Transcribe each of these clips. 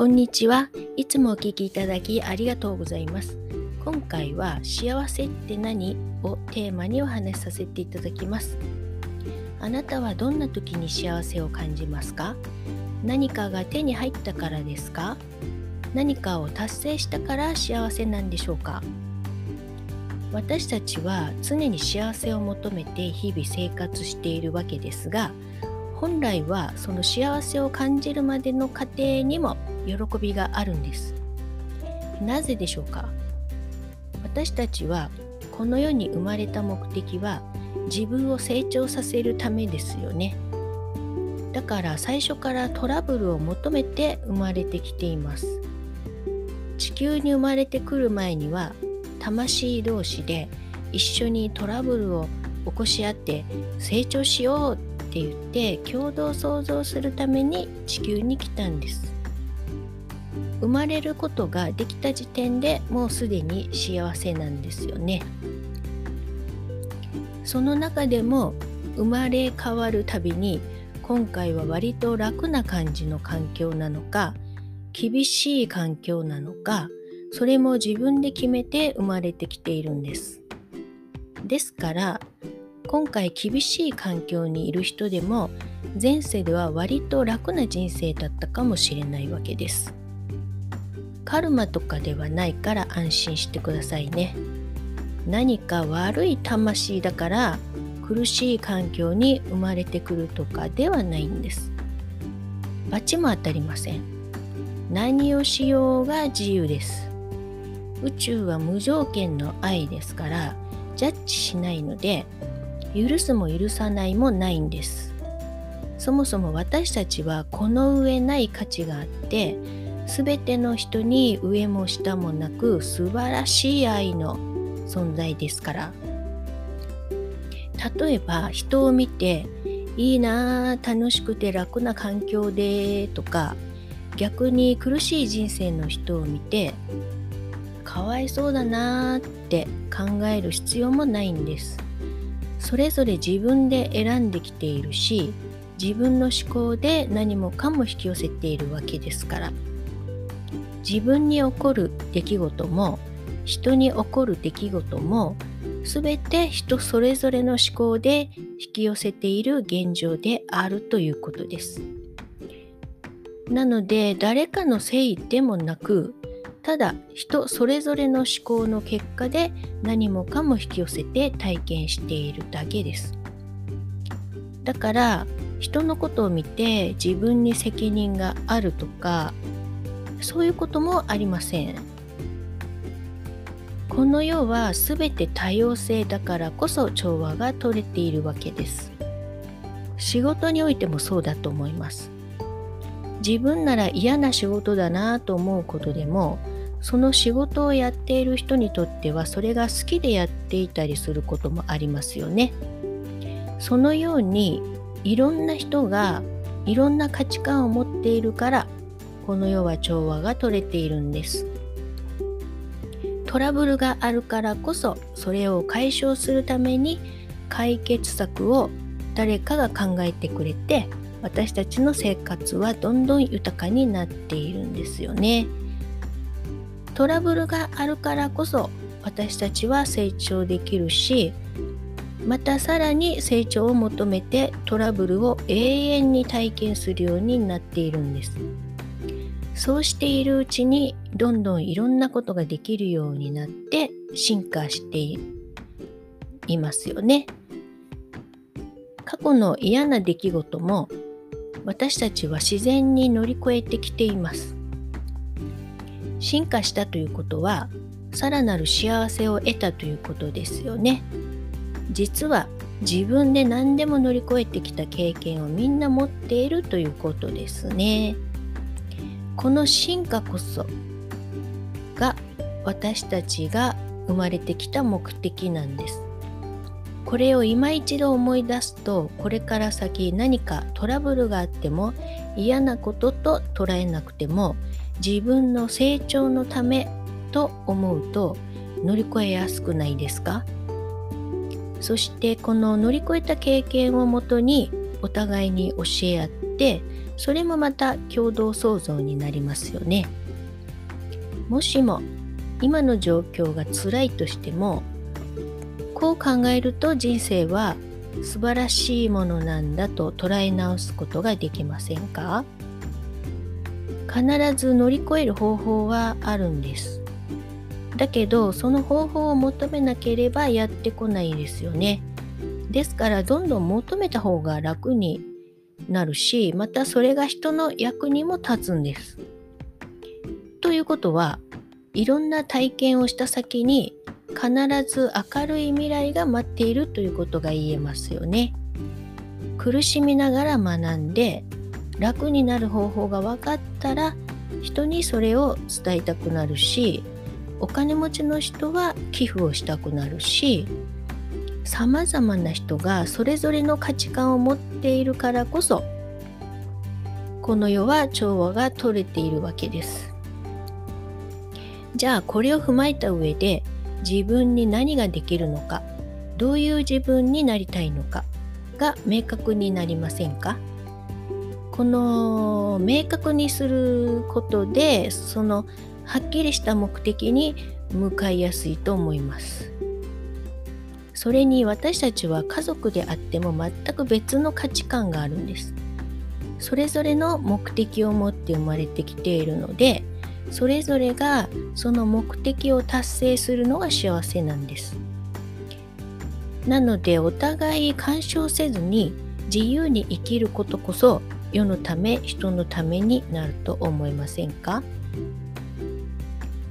こんにちは。いつもお聞きいただきありがとうございます。今回は幸せって何？をテーマにお話しさせていただきます。あなたはどんな時に幸せを感じますか？何かが手に入ったからですか？何かを達成したから幸せなんでしょうか？私たちは常に幸せを求めて日々生活しているわけですが本来はその幸せを感じるまでの過程にも喜びがあるんです。なぜでしょうか？私たちはこの世に生まれた目的は自分を成長させるためですよね。だから最初からトラブルを求めて生まれてきています。地球に生まれてくる前には魂同士で一緒にトラブルを起こし合って成長しようって言って共同創造するために地球に来たんです。生まれることができた時点でもうすでに幸せなんですよねその中でも生まれ変わるたびに今回は割と楽な感じの環境なのか厳しい環境なのかそれも自分で決めて生まれてきているんです。ですから今回厳しい環境にいる人でも前世では割と楽な人生だったかもしれないわけです。カルマとかではないから安心してくださいね。何か悪い魂だから苦しい環境に生まれてくるとかではないんです。罰も当たりません。何をしようが自由です。宇宙は無条件の愛ですからジャッジしないので許すも許さないもないんですそもそも私たちはこの上ない価値があって全ての人に上も下もなく素晴らしい愛の存在ですから。例えば人を見ていいな楽しくて楽な環境でとか逆に苦しい人生の人を見てかわいそうだなって考える必要もないんです。それぞれ自分で選んできているし自分の思考で何もかも引き寄せているわけですから。自分に起こる出来事も人に起こる出来事も全て人それぞれの思考で引き寄せている現状であるということです。なので誰かのせいでもなくただ人それぞれの思考の結果で何もかも引き寄せて体験しているだけです。だから人のことを見て自分に責任があるとかそういうこともありません。この世は全て多様性だからこそ調和が取れているわけです。仕事においてもそうだと思います。自分なら嫌な仕事だなと思うことでもその仕事をやっている人にとってはそれが好きでやっていたりすることもありますよね。そのようにいろんな人がいろんな価値観を持っているからこの世は調和が取れているんです。トラブルがあるからこそそれを解消するために解決策を誰かが考えてくれて私たちの生活はどんどん豊かになっているんですよね。トラブルがあるからこそ私たちは成長できるしまたさらに成長を求めてトラブルを永遠に体験するようになっているんですそうしているうちにどんどんいろんなことができるようになって進化していますよね。過去の嫌な出来事も私たちは自然に乗り越えてきています。進化したということはさらなる幸せを得たということですよね。実は自分で何でも乗り越えてきた経験をみんな持っているということですね。この進化こそが私たちが生まれてきた目的なんです。これを今一度思い出すとこれから先何かトラブルがあっても嫌なことと捉えなくても自分の成長のためと思うと乗り越えやすくないですか？そしてこの乗り越えた経験をもとにお互いに教え合ってそれもまた共同創造になりますよね。もしも今の状況が辛いとしてもこう考えると人生は素晴らしいものなんだと捉え直すことができませんか？必ず乗り越える方法はあるんです。だけどその方法を求めなければやってこないですよね。ですからどんどん求めた方が楽になるしまたそれが人の役にも立つんですということはいろんな体験をした先に必ず明るい未来が待っているということが言えますよね。苦しみながら学んで楽になる方法が分かったら人にそれを伝えたくなるしお金持ちの人は寄付をしたくなるしさまざまな人がそれぞれの価値観を持っているからこそこの世は調和が取れているわけです。じゃあこれを踏まえた上で自分に何ができるのかどういう自分になりたいのかが明確になりませんか？この明確にすることでそのはっきりした目的に向かいやすいと思いますそれに私たちは家族であっても全く別の価値観があるんです。それぞれの目的を持って生まれてきているのでそれぞれがその目的を達成するのが幸せなんです。なのでお互い干渉せずに自由に生きることこそ世のため人のためになると思いませんか？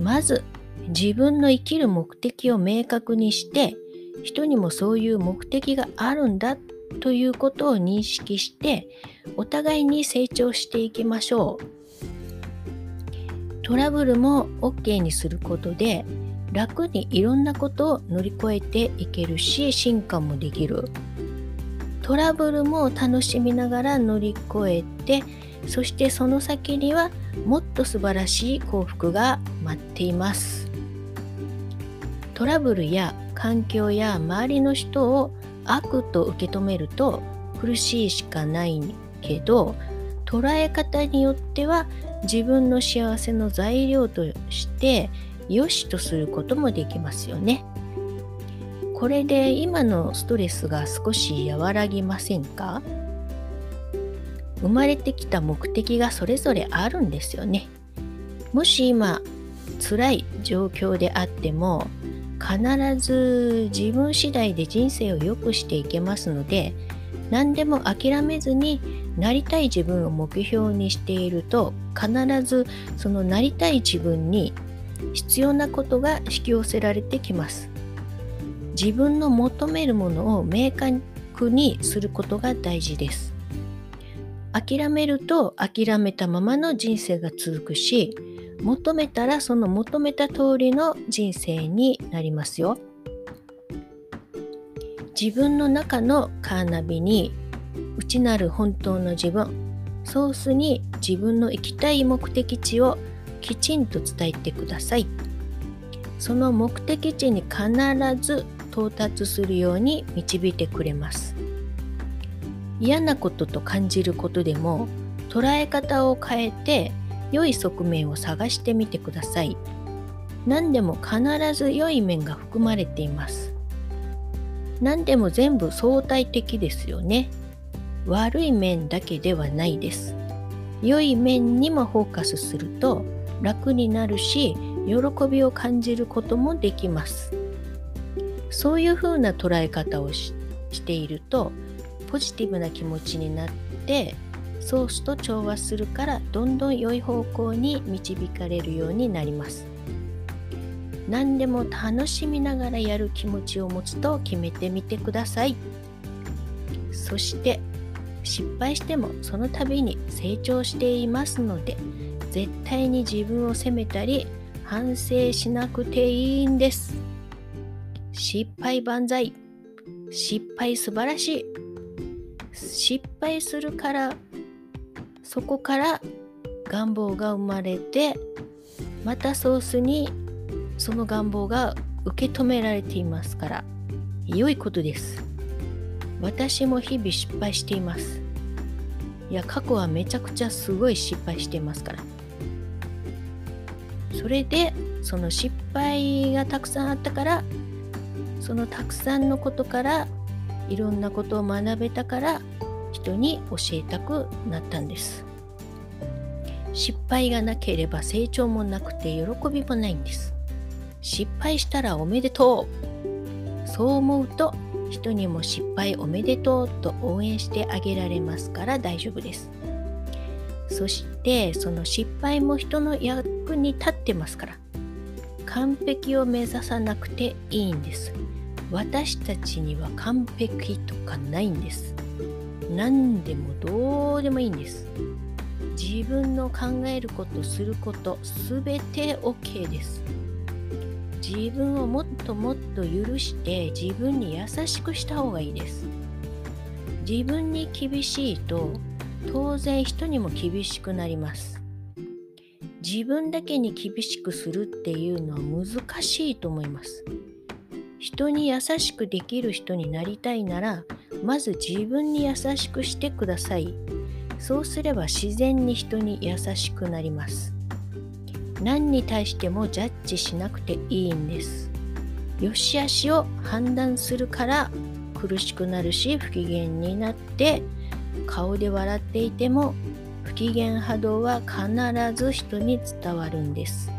まず自分の生きる目的を明確にして人にもそういう目的があるんだということを認識してお互いに成長していきましょう。トラブルも OK にすることで楽にいろんなことを乗り越えていけるし進化もできる。トラブルも楽しみながら乗り越えてそしてその先にはもっと素晴らしい幸福が待っています。トラブルや環境や周りの人を悪と受け止めると苦しいしかないけど捉え方によっては自分の幸せの材料として良しとすることもできますよね。これで今のストレスが少し和らぎませんか？生まれてきた目的がそれぞれあるんですよね。もし今辛い状況であっても必ず自分次第で人生を良くしていけますので何でも諦めずになりたい自分を目標にしていると必ずそのなりたい自分に必要なことが引き寄せられてきます。自分の求めるものを明確にすることが大事です。諦めると諦めたままの人生が続くし求めたらその求めた通りの人生になりますよ。自分の中のカーナビに内なる本当の自分ソースに自分の行きたい目的地をきちんと伝えてください。その目的地に必ず到達するように導いてくれます。嫌なことと感じることでも捉え方を変えて良い側面を探してみてください何でも必ず良い面が含まれています何でも全部相対的ですよね。悪い面だけではないです。良い面にもフォーカスすると楽になるし、喜びを感じることもできます。そういうふうな捉え方をしていると、ポジティブな気持ちになって、ソースと調和するからどんどん良い方向に導かれるようになります。何でも楽しみながらやる気持ちを持つと決めてみてください。そして失敗してもその度に成長していますので絶対に自分を責めたり反省しなくていいんです。失敗万歳。失敗素晴らしい。失敗するからそこから願望が生まれてまたソースにその願望が受け止められていますから良いことです。私も日々失敗しています。いや過去はめちゃくちゃすごい失敗していますから。それでその失敗がたくさんあったからそのたくさんのことからいろんなことを学べたから人に教えたくなったんです。失敗がなければ成長もなくて喜びもないんです。失敗したらおめでとう。そう思うと人にも失敗おめでとうと応援してあげられますから大丈夫です。そしてその失敗も人の役に立ってますから。完璧を目指さなくていいんです。私たちには完璧とかないんです。何でもどうでもいいんです。自分の考えることすることすべて OK です。自分をもっともっと許して自分に優しくした方がいいです。自分に厳しいと当然人にも厳しくなります。自分だけに厳しくするっていうのは難しいと思います。人に優しくできる人になりたいならまず自分に優しくしてください。そうすれば自然に人に優しくなります。何に対してもジャッジしなくていいんです。よしあしを判断するから苦しくなるし不機嫌になって顔で笑っていても不機嫌波動は必ず人に伝わるんです。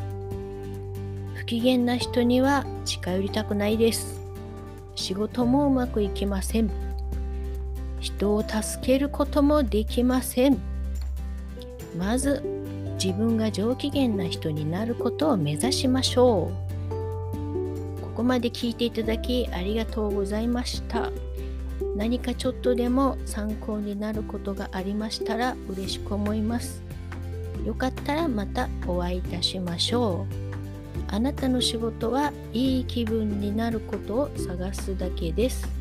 不機嫌な人には近寄りたくないです。仕事もうまくいきません。人を助けることもできません。まず自分が上機嫌な人になることを目指しましょう。ここまで聞いていただきありがとうございました。何かちょっとでも参考になることがありましたら嬉しく思います。よかったらまたお会いいたしましょう。あなたの仕事はいい気分になることを探すだけです。